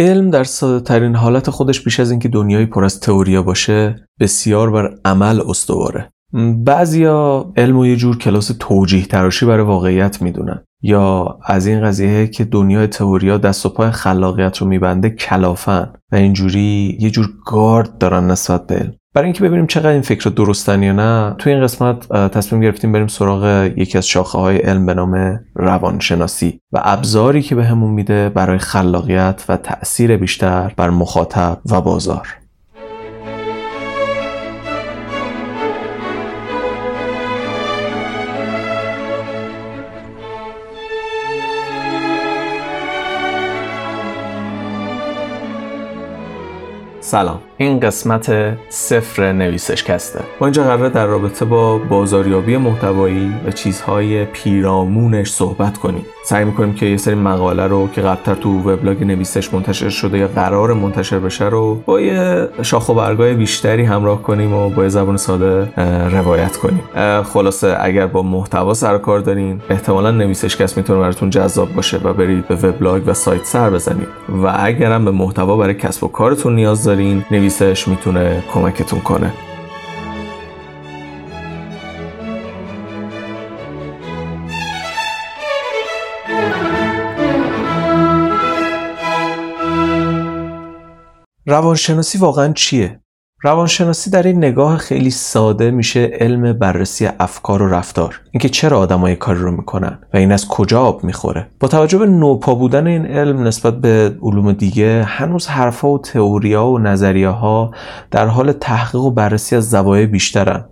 علم در ساده ترین حالت خودش بیش از اینکه دنیایی پر از تئوریا باشه بسیار بر عمل استواره. بعضیا علم و یه جور کلاس توجیه تراشی برای واقعیت می‌دونن. یا از این قضیه که دنیای تئوریا دست و پای خلاقیت رو میبنده کلافن و اینجوری یه جور گارد دارن نسبت به علم. برای اینکه ببینیم چقدر این فکر درستن یا نه تو این قسمت تصمیم گرفتیم بریم سراغ یکی از شاخه های علم به نام روانشناسی و ابزاری که بهمون به میده برای خلاقیت و تأثیر بیشتر بر مخاطب و بازار. سلام. این قسمت صفر نویسش کسته ما اینجا قراره در رابطه با بازاریابی محتوایی و چیزهای پیرامونش صحبت کنیم. سعی می‌کنیم که یه سری مقاله رو که قبلتر تو وبلاگ نویسش منتشر شده یا قرار منتشر بشه رو با یه شاخ و برگای بیشتری همراه کنیم و با یه زبان ساده روایت کنیم. خلاصه اگر با محتوا سر کار دارین احتمالا نویسش کس می‌تونه براتون جذاب باشه و برید به وبلاگ و سایت سر بزنید. و اگرم به محتوا برای کسب و کارتون نیاز دارین نویسش می‌تونه کمکتون کنه روانشناسی واقعا چیه؟ روانشناسی در این نگاه خیلی ساده میشه علم بررسی افکار و رفتار. اینکه چرا آدمای کاری رو می‌کنن و این از کجا آب می‌خوره. با توجه به نوپا بودن این علم نسبت به علوم دیگه هنوز حرفها و تئوریا و نظریه ها در حال تحقیق و بررسی از زوایای بیشترن.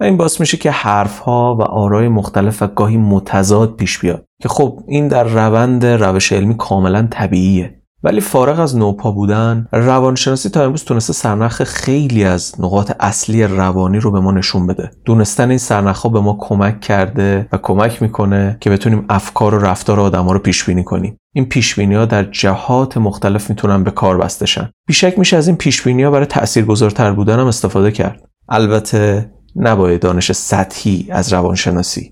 و این باعث میشه که حرفها و آرای مختلف و گاهی متضاد پیش بیاد. که خب این در روند روش علمی کاملا طبیعیه. ولی فارغ از نوپا بودن روانشناسی تا امروز تونسته سرنخ خیلی از نقاط اصلی روانی رو به ما نشون بده. دونستن این سرنخ ها به ما کمک کرده و کمک می‌کنه که بتونیم افکار و رفتار آدما رو پیش بینی کنیم. این پیش ها در جهات مختلف می‌تونن به کار بستشن بیشک میشه از این پیش ها برای تاثیرگذارتر بودن هم استفاده کرد. البته نباید دانش سطحی از روانشناسی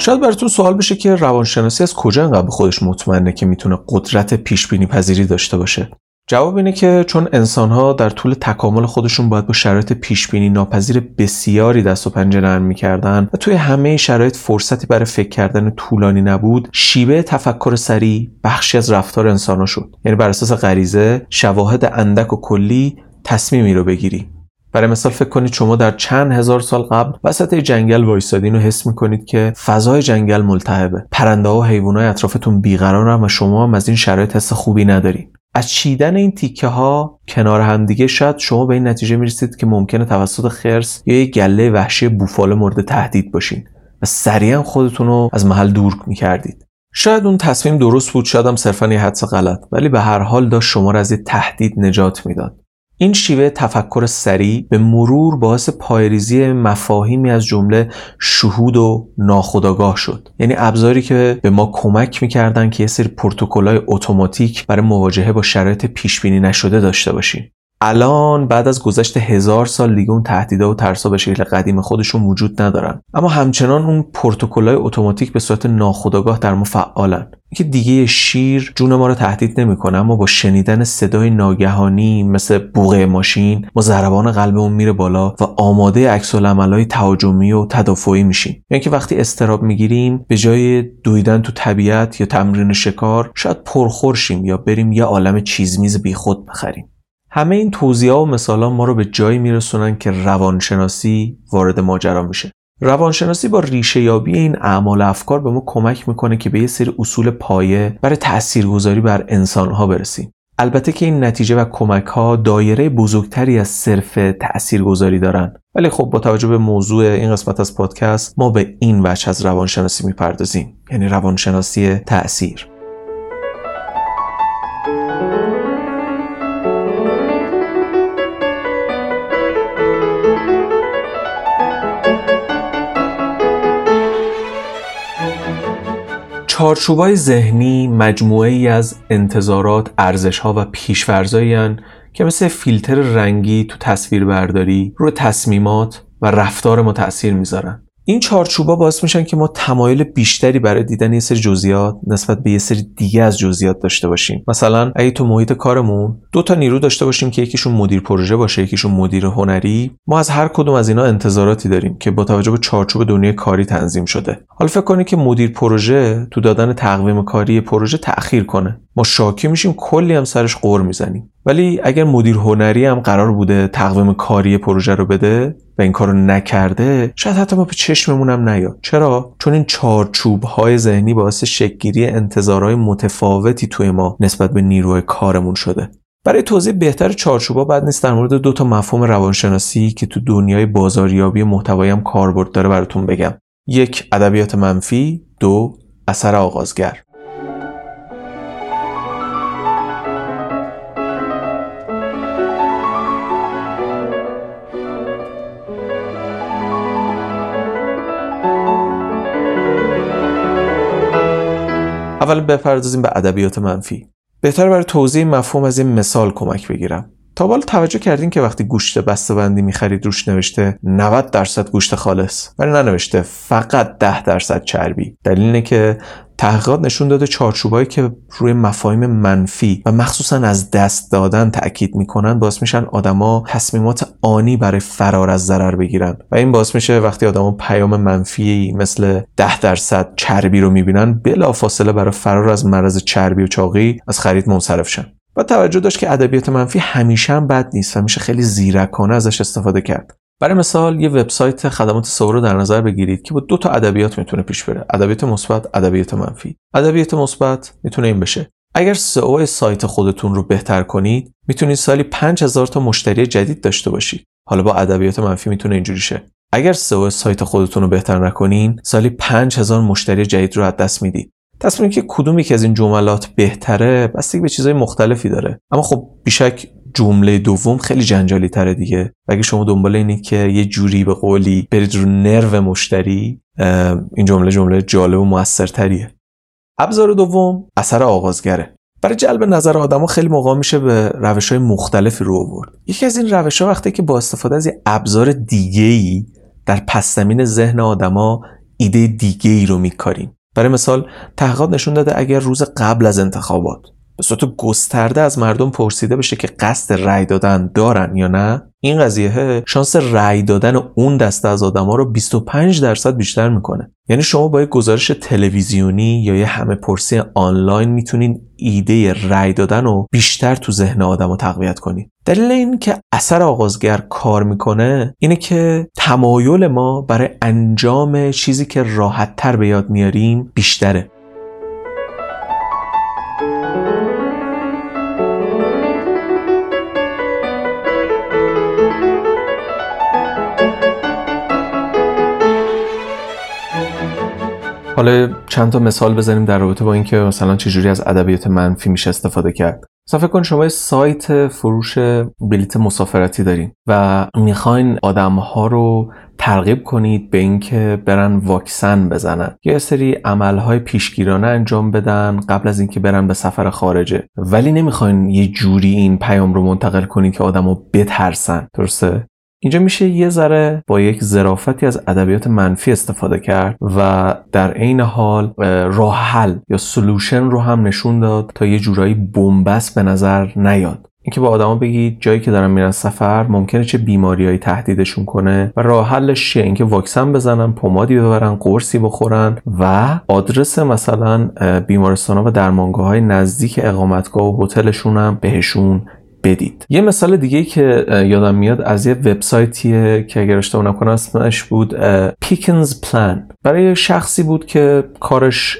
شاید براتون سوال بشه که روانشناسی از کجا انقدر به خودش مطمئنه که می‌تونه قدرت پیش بینی پذیری داشته باشه؟ جواب اینه که چون انسانها در طول تکامل خودشون باید با شرایط پیش بینی ناپذیر بسیاری دست و پنجه نرم می‌کردن و توی همه شرایط فرصتی برای فکر کردن طولانی نبود شیوه تفکر سریع بخشی از رفتار انسانها شد. یعنی بر اساس غریزه شواهد اندک و کلی تصمیمی رو بگیری. برای مثال فکر کنید شما در چند هزار سال قبل وسط جنگل وایسادین و حس می‌کنید که فضای جنگل ملتهبه. پرنده ها و حیوانات اطرافتون بیقرارن و شما هم از این شرایط حس خوبی ندارین. از چیدن این تیکه ها کنار همدیگه شاید شما به این نتیجه می‌رسید که ممکنه توسط خرس یا یک گله وحشی بوفاله مورد تهدید باشین و سریعا خودتون رو از محل دور می‌کردید. شاید اون تصمیم درست بود شاید هم صرفا یه حدس غلط ولی به هر حال داشت شما را از تهدید نجات می‌داد. این شیوه تفکر سریع به مرور باعث پایریزی مفاهیمی از جمله شهود و ناخودآگاه شد. یعنی ابزاری که به ما کمک می‌کردن که یه سری پروتکل‌های اتوماتیک برای مواجهه با شرایط پیش بینی نشده داشته باشیم. الان بعد از گذشت هزار سال دیگه اون تهدیدها و ترسا به شکل قدیم خودشون وجود ندارن. اما همچنان اون پروتکل‌های اتوماتیک به صورت ناخودآگاه در ما فعالن. که دیگه شیر جون ما رو تهدید نمی‌کنه اما با شنیدن صدای ناگهانی مثل بوغه ماشین ما ضربان قلبمون میره بالا و آماده عکس العملای تهاجمی و تدافعی میشیم. یعنی که وقتی استراب می‌گیریم به جای دویدن تو طبیعت یا تمرین شکار شاید پرخورشیم یا بریم یه عالم چیزمیز بیخود بخریم. همه این توضیح و مثالا ما رو به جایی میرسونن که روانشناسی وارد ماجرا میشه. روانشناسی با ریشه یابی این اعمال افکار به ما کمک می‌کنه که به یه سری اصول پایه برای تاثیرگذاری بر انسانها برسیم. البته که این نتیجه و کمک ها دایره بزرگتری از صرف تاثیرگذاری دارن. ولی خب با توجه به موضوع این قسمت از پادکست ما به این وجه از روانشناسی می‌پردازیم. یعنی روانشناسی تاثیر چارچوبای ذهنی مجموعه ای از انتظارات، ارزشها و پیشفرزایی که مثل فیلتر رنگی تو تصویر برداری روی تصمیمات و رفتار ما تاثیر می‌ذارن. این چارچوبا باعث میشن که ما تمایل بیشتری برای دیدن یه سری جزئیات نسبت به یه سری دیگه از جزئیات داشته باشیم. مثلا اگه تو محیط کارمون دو تا نیرو داشته باشیم که یکیشون مدیر پروژه باشه یکیشون مدیر هنری ما از هر کدوم از اینا انتظاراتی داریم که با توجه به چارچوب دنیای کاری تنظیم شده. حالا فکر کنید که مدیر پروژه تو دادن تقویم کاری پروژه تأخیر کنه. ما شاکی میشیم کلی هم سرش قور می‌زنیم. ولی اگر مدیر هنری هم قرار بوده تقویم کاری پروژه رو بده و این کارو نکرده شاید حتی ما به چشممون هم نیاد. چرا؟ چون این چارچوب های ذهنی باعث شکلگیری انتظارهای متفاوتی توی ما نسبت به نیروی کارمون شده. برای توضیح بهتر چارچوبا بعد نیست در مورد دو تا مفهوم روانشناسی که تو دنیای بازاریابی محتوایی هم کاربرد داره براتون بگم. یک ادبیات منفی. دو اثر آغازگر. اول بپردازیم به ادبیات منفی. بهتر برای توضیح مفهوم از این مثال کمک بگیرم. تا بالا توجه کردین که وقتی گوشت بسته‌بندی می‌خرید روش نوشته 90 درصد گوشت خالص ولی ننوشته فقط 10 درصد چربی. دلیل اینه که تحقیقات نشون داده چارچوبایی که روی مفاهیم منفی و مخصوصا از دست دادن تاکید می‌کنن باعث میشن آدما تصمیمات آنی برای فرار از ضرر بگیرن. و این باعث میشه وقتی آدما پیام منفی مثل 10 درصد چربی رو می‌بینن بلا فاصله برای فرار از مرض چربی و چاقی از خرید منصرف شن. و توجه داشت که ادبیات منفی همیشه هم بد نیست و میشه خیلی زیرکانه ازش استفاده کرد. برای مثال یه وبسایت خدمات سئو رو در نظر بگیرید که با دو تا ادبیات می‌تونه پیش بره. ادبیات مثبت ادبیات منفی. ادبیات مثبت می‌تونه این بشه. اگر سئو سایت خودتون رو بهتر کنید می‌تونید سالی 5000 تا مشتری جدید داشته باشید. حالا با ادبیات منفی می‌تونه اینجوری شه. اگر سئو سایت خودتون رو بهتر نکنین سالی 5000 مشتری جدید رو از دست می‌دید. تصمیم که کدومی که از این جملات بهتره بستگی به چیزهای مختلفی داره. اما خب بیشک جمله دوم خیلی جنجالی تره دیگه. و اگه شما دنبال اینید که یه جوری به قولی برید رو نرو مشتری این جمله جمله جالب و موثرتریه. ابزار دوم اثر آغازگره. برای جلب نظر آدما خیلی موقع میشه به روش های مختلفی رو آورد. یکی از این روش ها وقتی که با استفاده از یه ابزار دیگه ای در پس زمین ذهن آدما ایده دیگه ای رو میکاریم. برای مثال تحقیقات نشون داده اگر روز قبل از انتخابات به صورت گسترده از مردم پرسیده بشه که قصد رأی دادن دارن یا نه. این قضیه شانس رأی دادن اون دسته از آدما رو 25 درصد بیشتر می‌کنه. یعنی شما با یک گزارش تلویزیونی یا یه همه پرسی آنلاین می‌تونین ایده رأی دادن رو بیشتر تو ذهن آدم تقویت کنید دلیل این که اثر آغازگر کار می‌کنه اینه که تمایل ما برای انجام چیزی که راحت تر به یاد میاریم بیشتره. حالا چند تا مثال بزنیم در رابطه با اینکه مثلا چجوری از ادبیات منفی میشه استفاده کرد. مثلا فکر کن شما سایت فروش بلیت مسافرتی دارین و می‌خواین آدم ها رو ترغیب کنید به اینکه برن واکسن بزنن. یا سری عملهای پیشگیرانه انجام بدن قبل از اینکه برن به سفر خارجه. ولی نمی‌خواین یه جوری این پیام رو منتقل کنید که آدمو بترسن. درسته؟ اینجا میشه یه ذره با یک ظرافتی از ادبیات منفی استفاده کرد و در عین حال راه حل یا سلوشن رو هم نشون داد تا یه جورایی بنبست به نظر نیاد. اینکه با آدما بگید جایی که دارن میرن سفر ممکنه چه بیماریایی تهدیدشون کنه و راه حلش چیه؟ اینکه واکسن بزنن پمادی ببرن قرصی بخورن و آدرس مثلا بیمارستان ها و درمانگاه های نزدیک اقامتگاه و هتلشون هم بهشون بدید. یه مثال دیگه که یادم میاد از یه وبسایتیه که اگر اشتباه نکنم اسمش بود پیکنز پلان برای شخصی بود که کارش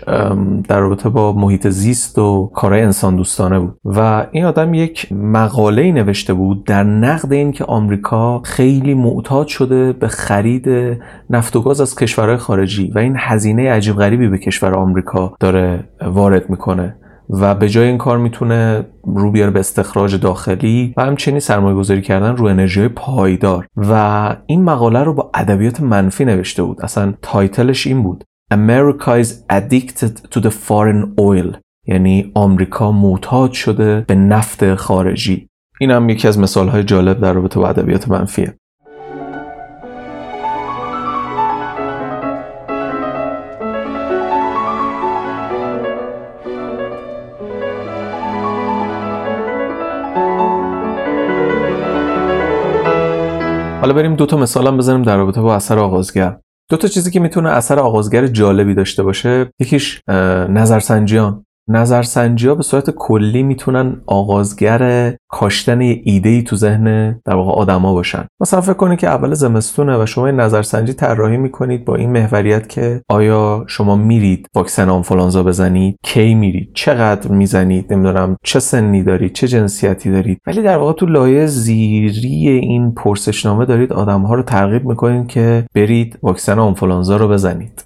در رابطه با محیط زیست و کارهای انسان دوستانه بود. و این آدم یک مقاله نوشته بود در نقد این که آمریکا خیلی معتاد شده به خرید نفت و گاز از کشورهای خارجی و این هزینه عجیب غریبی به کشور آمریکا داره وارد می‌کنه. و به جای این کار می‌تونه رو بیاره به استخراج داخلی و همچنین سرمایه گذاری کردن رو انرژی پایدار. و این مقاله رو با ادبیات منفی نوشته بود. اصلا تایتلش این بود. America is addicted to the foreign oil. یعنی آمریکا معتاد شده به نفت خارجی. این هم یکی از مثال های جالب در رابطه با ادبیات منفیه. حالا بریم دو تا مثال هم بزنیم در رابطه با اثر آغازگر. دو تا چیزی که می‌تونه اثر آغازگر جالبی داشته باشه یکیش نظرسنجیان. نظرسنجی ها به صورت کلی می‌تونن آغازگر کاشتن یه ایده ای تو ذهن در واقع آدما باشن. مثلا فکر کنید که اول زمستونه و شما نظرسنجی طراحی می‌کنید با این محوریت که آیا شما میرید واکسن آنفولانزا بزنید کی میرید چقدر می‌زنید نمی‌دونم چه سنی دارید چه جنسیتی دارید. ولی در واقع تو لایه زیری این پرسشنامه دارید آدمها رو ترغیب می‌کنید که برید واکسن آنفولانزا رو بزنید.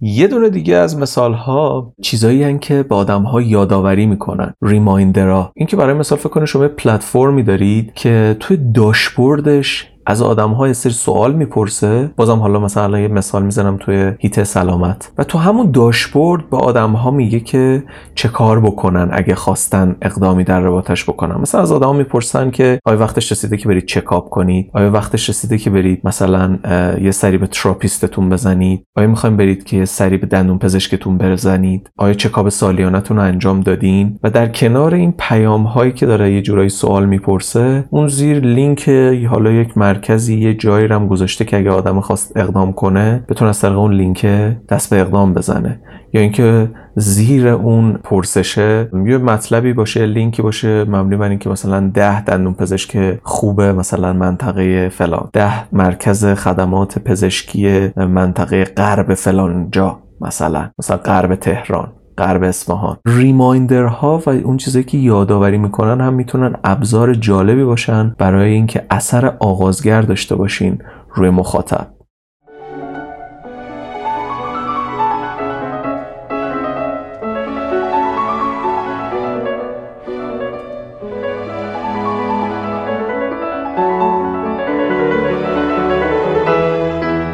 یه دونه دیگه از مثال ها چیزایی هن که به آدم ها یادآوری می‌کنن. ریمایندرها این که برای مثال فکر کنه شما پلتفرمی دارید که توی داشبوردش از آدم های سری سوال می‌پرسه بازم حالا مثلا یه مثال می‌زنم توی هیت سلامت. و تو همون داشبورد به آدم ها میگه که چه کار بکنن اگه خواستن اقدامی در رباطش بکنن. مثلا از آدم می‌پرسن که آیا وقتش رسیده که برید چکاپ کنید؟ آیا وقتش رسیده که برید مثلا یه سری به therapist تون بزنید؟ آیا می‌خوایم برید که یه سری به دندون پزشکتون بزنید؟ آیا چکاپ سالیانتون رو انجام دادین؟ و در کنار این پیام هایی که داره یه جورایی سوال می‌پرسه اون زیر لینک حالا یک مرکزی یه جایی رم گذاشته که اگه آدم خواست اقدام کنه بتونه از طریق اون لینک دست به اقدام بزنه. یا اینکه زیر اون پرسشه یه مطلبی باشه لینکی باشه مبنی بر اینکه مثلا ده دندون پزشک خوبه مثلا منطقه فلان. ده مرکز خدمات پزشکی منطقه غرب فلان جا مثلا. مثلا غرب تهران. غرب اصفهان. ریمایندرها و اون چیزایی که یادآوری می‌کنن هم می‌تونن ابزار جالبی باشن برای اینکه اثر آغازگر داشته باشین روی مخاطب.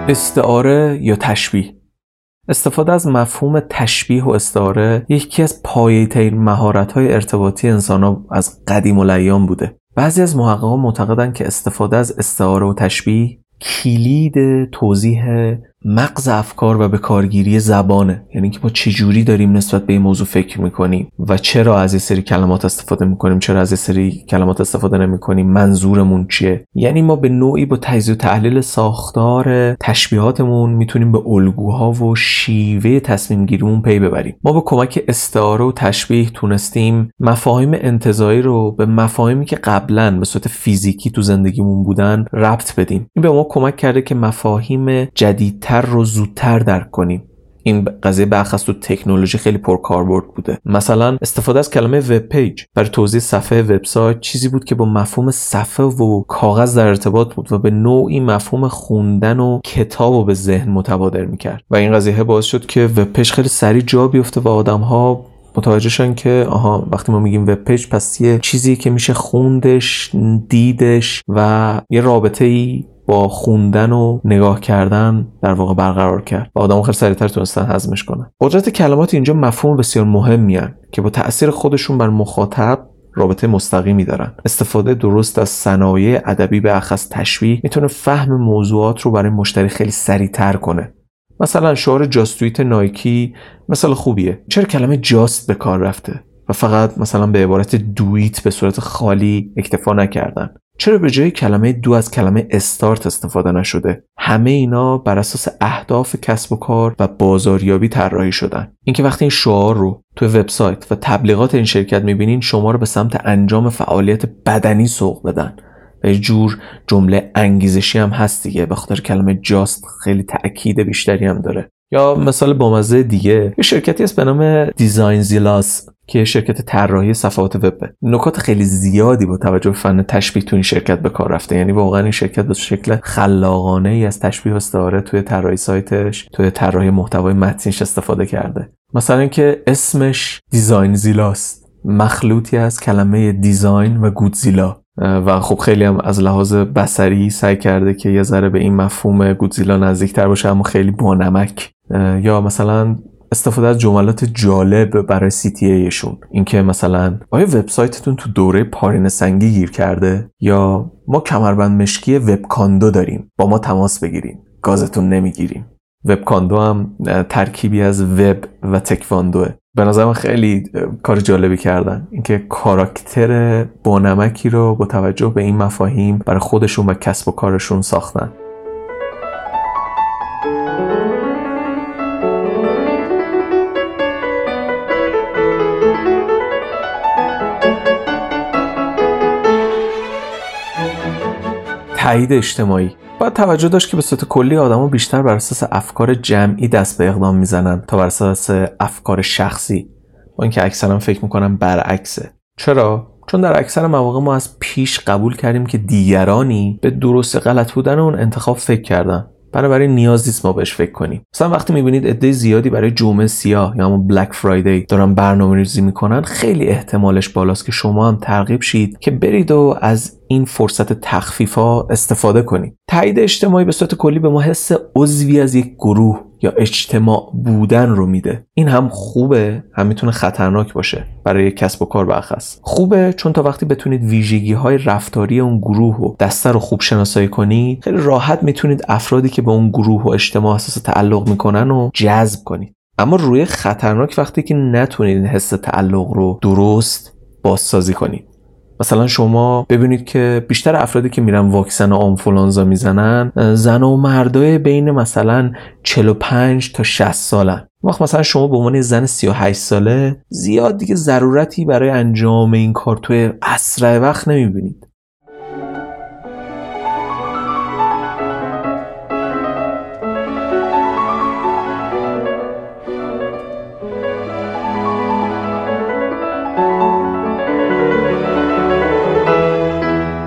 استعاره یا تشبیه؟ استفاده از مفهوم تشبیه و استعاره یکی از پایه‌ترین مهارت‌های ارتباطی انسان‌ها از قدیم الایام بوده. بعضی از محققان معتقدند که استفاده از استعاره و تشبیه کلید توضیح مغز افکار و به کارگیری زبانه. یعنی که ما چجوری داریم نسبت به این موضوع فکر می‌کنیم و چرا از یه سری کلمات استفاده می‌کنیم چرا از یه سری کلمات استفاده نمی‌کنیم منظورمون چیه؟ یعنی ما به نوعی با تجزیه و تحلیل ساختار تشبیهاتمون می‌تونیم به الگوها و شیوه تصمیم گیریمون پی ببریم. ما با کمک استعاره و تشبیه تونستیم مفاهیم انتظایی رو به مفاهیمی که قبلا به صورت فیزیکی تو زندگیمون بودن ربط بدیم. این به ما کمک کرده که مفاهیم جدیدتر رو زودتر درک کنیم. این قضیه بالاخص تو تکنولوژی خیلی پرکاربرد بوده. مثلا استفاده از کلمه web page برای توضیح صفحه وبسایت چیزی بود که با مفهوم صفحه و کاغذ در ارتباط بود و به نوعی مفهوم خوندن و کتاب رو به ذهن متبادر می‌کرد. و این قضیه باعث شد که web page خیلی سریع جا بیفته و آدم ها متوجه شن که آها وقتی ما میگیم وب پیج پس یه چیزی که میشه خوندش دیدش و یه رابطه ای با خوندن و نگاه کردن در واقع برقرار کرد و آدم خیلی سریعتر تونستن هضمش کنن. قدرت کلمات اینجا مفهوم بسیار مهمی هن که با تاثیر خودشون بر مخاطب رابطه مستقیمی دارن. استفاده درست از صنایع ادبی به اخص تشویق می‌تونه فهم موضوعات رو برای مشتری خیلی سریعتر کنه. مثلا شعار جاستویت نایکی مثال خوبیه. چرا کلمه جاست به کار رفته و فقط مثلا به عبارت دویت به صورت خالی اکتفا نکردن؟ چرا به جای کلمه دو از کلمه استارت استفاده نشده؟ همه اینا بر اساس اهداف کسب و کار و بازاریابی طراحی شدن. اینکه وقتی این شعار رو تو وبسایت و تبلیغات این شرکت می‌بینین شما رو به سمت انجام فعالیت بدنی سوق بدن. و یه جور جمله انگیزشی هم هست دیگه به خاطر کلمه جاست خیلی تاکید بیشتری هم داره. یا مثال بامزه دیگه. یه شرکتی هست به نام دیزاین زیلاس که شرکت طراحی صفحات وب. نکات خیلی زیادی با توجه به فن تشبیه تو این شرکت به کار رفته. یعنی واقعا این شرکت به شکل خلاقانه ای از تشبیه و استعاره توی طراحی سایتش توی طراحی محتوای متنش استفاده کرده. مثلا اینکه اسمش دیزاین زیلاست مخلوطی از کلمه دیزاین و گودزیلا. و خب خیلی هم از لحاظ بسری سعی کرده که یه ذره به این مفهوم گودزیلا نزدیکتر باشه اما خیلی بانمک یا مثلا استفاده از جملات جالب برای سی تی ایشون اینکه مثلا آیا وبسایتتون تو دوره پارین سنگی گیر کرده؟ یا ما کمربند مشکی وب کاندو داریم با ما تماس بگیریم گازتون نمی‌گیریم. وب کاندو هم ترکیبی از وب و تکواندوه. به نظر خیلی کار جالبی کردن. اینکه کاراکتر بانمکی رو با توجه به این مفاهیم برای خودشون و کسب و کارشون ساختن. تایید اجتماعی. باید توجه داشت که به صورت کلی آدما بیشتر بر اساس افکار جمعی دست به اقدام می‌زنن تا بر اساس افکار شخصی. با اینکه اکثرا فکر می‌کنم برعکسه. چرا؟ چون در اکثر مواقع ما از پیش قبول کردیم که دیگرانی به درست غلط بودن اون انتخاب فکر کردن. برای نیاز نیست ما بهش فکر کنیم. مثلا وقتی می‌بینید عده زیادی برای جمعه سیاه یا همون بلک فرایدی دارن برنامه ریزی می‌کنن خیلی احتمالش بالاست که شما هم ترغیب شید که برید و از این فرصت تخفیف ها استفاده کنید. تایید اجتماعی به صورت کلی به ما حس عضوی از یک گروه یا اجتماع بودن رو میده. این هم خوبه هم می‌تونه خطرناک باشه برای کسب و کار برخص خوبه چون تا وقتی بتونید ویژگی های رفتاری اون گروه و دسته رو خوب شناسایی کنید خیلی راحت می‌تونید افرادی که به اون گروه و اجتماع اساس تعلق می‌کنن و جذب کنید. اما روی خطرناک وقتی که نتونید این حس تعلق رو درست بازسازی کنید. مثلا شما ببینید که بیشتر افرادی که میرن واکسن آنفولانزا می‌زنن زن و مردای بین مثلا 45 تا 60 سالن. وقت مثلا شما به عنوان زن 38 ساله زیاد دیگه ضرورتی برای انجام این کار توی اسرع وقت نمی‌بینید.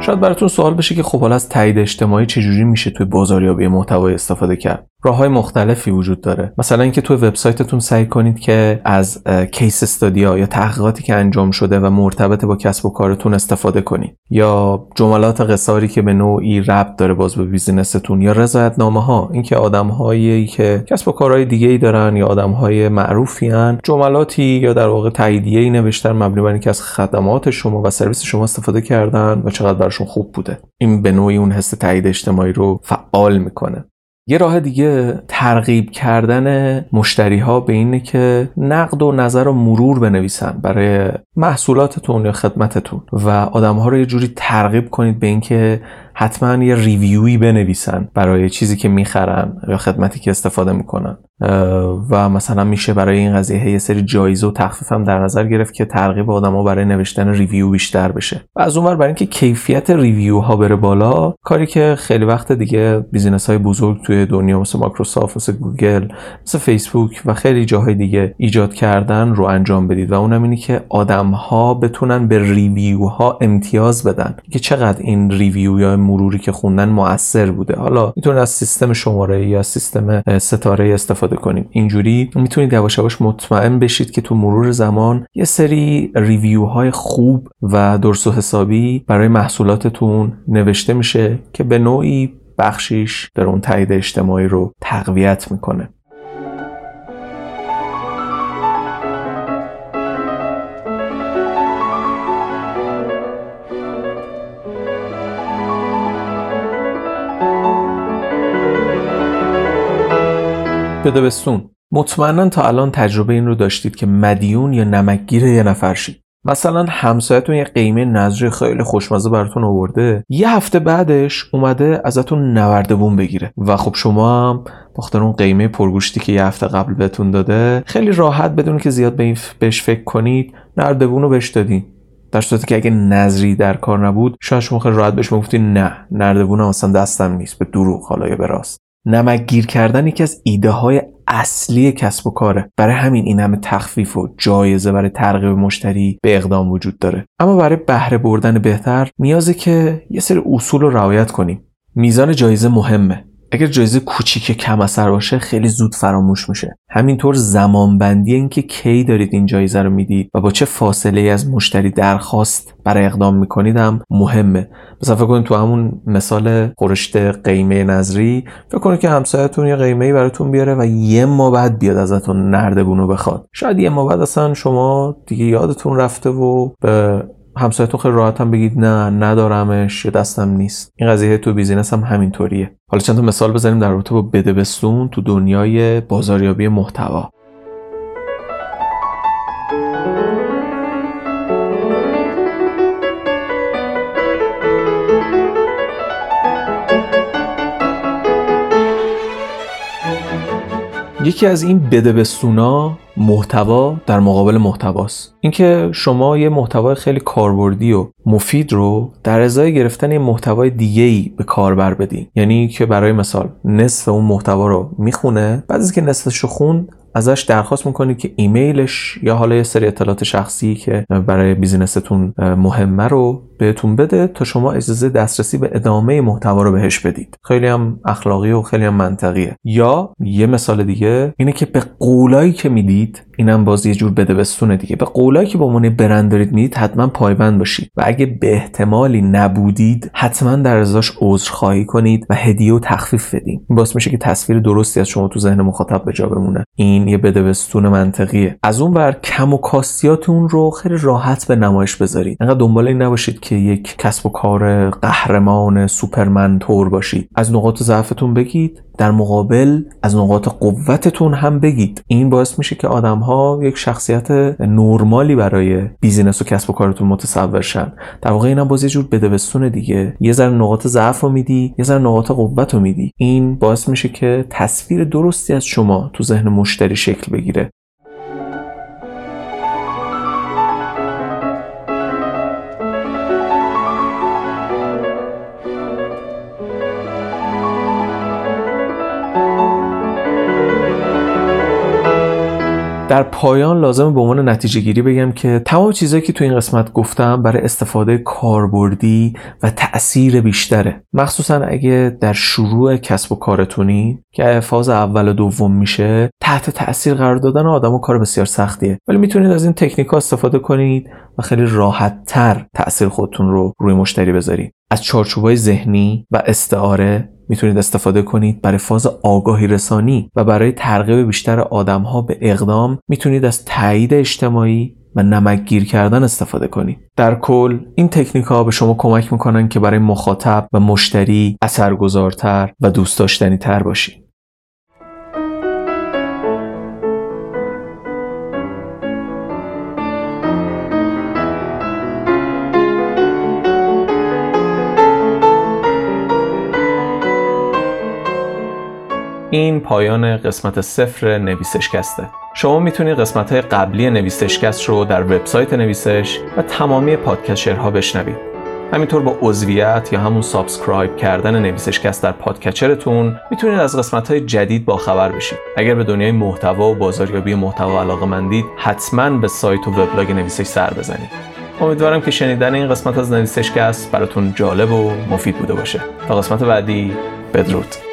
شاید براتون سوال بشه که خب حالا از تایید اجتماعی چجوری میشه توی بازاریابی محتوای استفاده کرد. راه های مختلفی وجود داره. مثلا اینکه توی وبسایتتون سعی کنید که از کیس استادیا یا تحقیقاتی که انجام شده و مرتبط با کسب و کارتون استفاده کنید. یا جملات قصاری که به نوعی ربط داره باز به بیزینستون یا رضایت نامه ها اینکه آدم هایی که کسب و کارهای دیگه ای دارن یا آدم های معروفی هن جملاتی یا در واقع تاییدیه ای نوشتن مبنی بر اینکه از خدمات شما و سرویس شما استفاده کردن و چقدر براشون خوب بوده. این به نوعی اون حس تایید اجتماعی رو فعال می‌کنه. یه راه دیگه ترغیب کردن مشتری ها به اینه که نقد و نظر و مرور بنویسن برای محصولاتتون یا خدمتتون و آدم ها رو یه جوری ترغیب کنید به اینکه حتما یه review ی بنویسن برای چیزی که می‌خرن یا خدمتی که استفاده می‌کنن. و مثلا میشه برای این قضیه یه سری جایزه و تخفیف هم در نظر گرفت که ترغیب آدما برای نوشتن review بیشتر بشه. و از اونور برای اینکه کیفیت review ها بره بالا کاری که خیلی وقت دیگه business های بزرگ توی دنیا مثل مایکروسافت مثل گوگل مثل فیسبوک و خیلی جاهای دیگه ایجاد کردن رو انجام بدید. و اونم اینه که آدم ها بتونن به review ها امتیاز بدن. که چقدر این review یا مروری که خوندن موثر بوده. حالا می‌تونید از سیستم شماره یا سیستم ستاره استفاده کنید. اینجوری می‌تونید یواش یواش مطمئن بشید که تو مرور زمان یه سری review های خوب و درست و حسابی برای محصولاتتون نوشته میشه که به نوعی بخشیش در اون تایید اجتماعی رو تقویت می‌کنه. بدبستون مطمئنا تا الان تجربه این رو داشتید که مدیون یا نمکگیر یه نفر شید. مثلا همسایتون یه قیمه نظری خیلی خوشمزه براتون آورده. یه هفته بعدش اومده ازتون نوردبون بگیره. و خب شما هم بخاطر اون قیمه پرگوشتی که یه هفته قبل بهتون داده خیلی راحت بدون که زیاد به این بهش فکر کنید نردبون رو بهش دادین. در صورتی که اگه نظری در کار نبود شاید شما خیلی راحت بهش می‌گفتین نه نردبون اصلا دستم نیست به دروغ حالا یا به راست. نمک گیر کردن یکی از ایده های اصلی کسب و کاره. برای همین این همه تخفیف و جایزه برای ترغیب مشتری به اقدام وجود داره. اما برای بهره بردن بهتر نیازه که یه سری اصول رو رعایت کنیم. میزان جایزه مهمه. اگر جایزه کوچیک کم اثر باشه خیلی زود فراموش میشه. همینطور زمان بندی اینکه کی دارید این جایزه رو می‌دید و با چه فاصله ای از مشتری درخواست برای اقدام می‌کنید هم مهمه. مثلا فکر کنید تو همون مثال خورشت قیمه نظری فکر کنید که همسایتون یه قیمه براتون بیاره و یه ما بعد بیاد ازتون نردبونو بخواد. شاید یه ما بعد اصلا شما دیگه یادتون رفته و به همسایتون خیلی راحت هم بگید نه ندارمش دستم نیست. این قضیه تو بیزینس هم همینطوریه. حالا چند تا مثال بزنیم در رابطه با بده بستون تو دنیای بازاریابی محتوا. یکی از این بدبستونا محتوا در مقابل محتواست. اینکه شما یه محتوای خیلی کاربردی و مفید رو در ازای گرفتن یه محتوای دیگه ای به کاربر بدین. یعنی که برای مثال نصف اون محتوا رو می‌خونه بعد از که نصفش رو خوند ازش درخواست می‌کنید که ایمیلش یا حالا یه سری اطلاعات شخصی که برای بیزینستون مهمه رو بهتون بده تا شما اجازه دسترسی به ادامه محتوا رو بهش بدید. خیلی هم اخلاقی و خیلی هم منطقیه. یا یه مثال دیگه اینه که به قولایی که می‌دید need اینم باز یه جور بده بستونه دیگه. به قولایی که با عنوان برند دارید می‌دید حتما پایبند باشید. و اگه به احتمالی نبودید حتما در ازاش عذرخواهی کنید و هدیه و تخفیف بدین. این باعث میشه که تصویر درستی از شما تو ذهن مخاطب به جا بمونه. این یه بده بستون منطقیه. از اون بر کم و کاستیاتون رو خیلی راحت به نمایش بذارید. انقدر دنبال این نباشید که یک کسب و کار قهرمان سوپرمن تور باشید. از نقاط ضعفتون بگید در مقابل از نقاط قوتتون هم بگید. این باعث میشه که آدم ها یک شخصیت نرمالی برای بیزینس و کسب و کارتون متصور شن. در واقع اینم باز یه جور بدبستون دیگه. یه ذره نقاط ضعف رو میدی یه ذره نقاط قوت رو میدی. این باعث میشه که تصویر درستی از شما تو ذهن مشتری شکل بگیره. در پایان لازم به عنوان نتیجه گیری بگم که تمام چیزهایی که تو این قسمت گفتم برای استفاده کاربردی و تاثیر بیشتره. مخصوصا اگه در شروع کسب و کارتونی که فاز اول و دوم میشه تحت تاثیر قرار دادن آدم و کار بسیار سختیه. ولی می‌تونید از این تکنیک ها استفاده کنید و خیلی راحت تر تاثیر خودتون رو روی مشتری بذارید. از چارچوبای ذهنی و استعاره می‌تونید استفاده کنید. برای فاز آگاهی رسانی و برای ترغیب بیشتر آدم ها به اقدام می‌تونید از تایید اجتماعی و نمکگیر کردن استفاده کنید. در کل این تکنیک ها به شما کمک می‌کنن که برای مخاطب و مشتری اثرگذارتر و دوست داشتنی تر باشید. این پایان قسمت صفر نویسشکسته. شما می‌تونید قسمت های قبلی نویسشکست رو در وبسایت نویسش و تمامی پادکچرها بشنوید. همینطور با عضویت یا همون subscribe کردن نویسش‌کست در podcatcher تون می‌تونید از قسمت های جدید با خبر بشید. اگر به دنیای محتوا و بازاریابی محتوا علاقه مندید حتما به سایت و وبلاگ نویسش سر بزنید. امیدوارم که شنیدن این قسمت از نویسش‌کست براتون جالب و مفید بوده باشه. تا قسمت بعدی بدرود.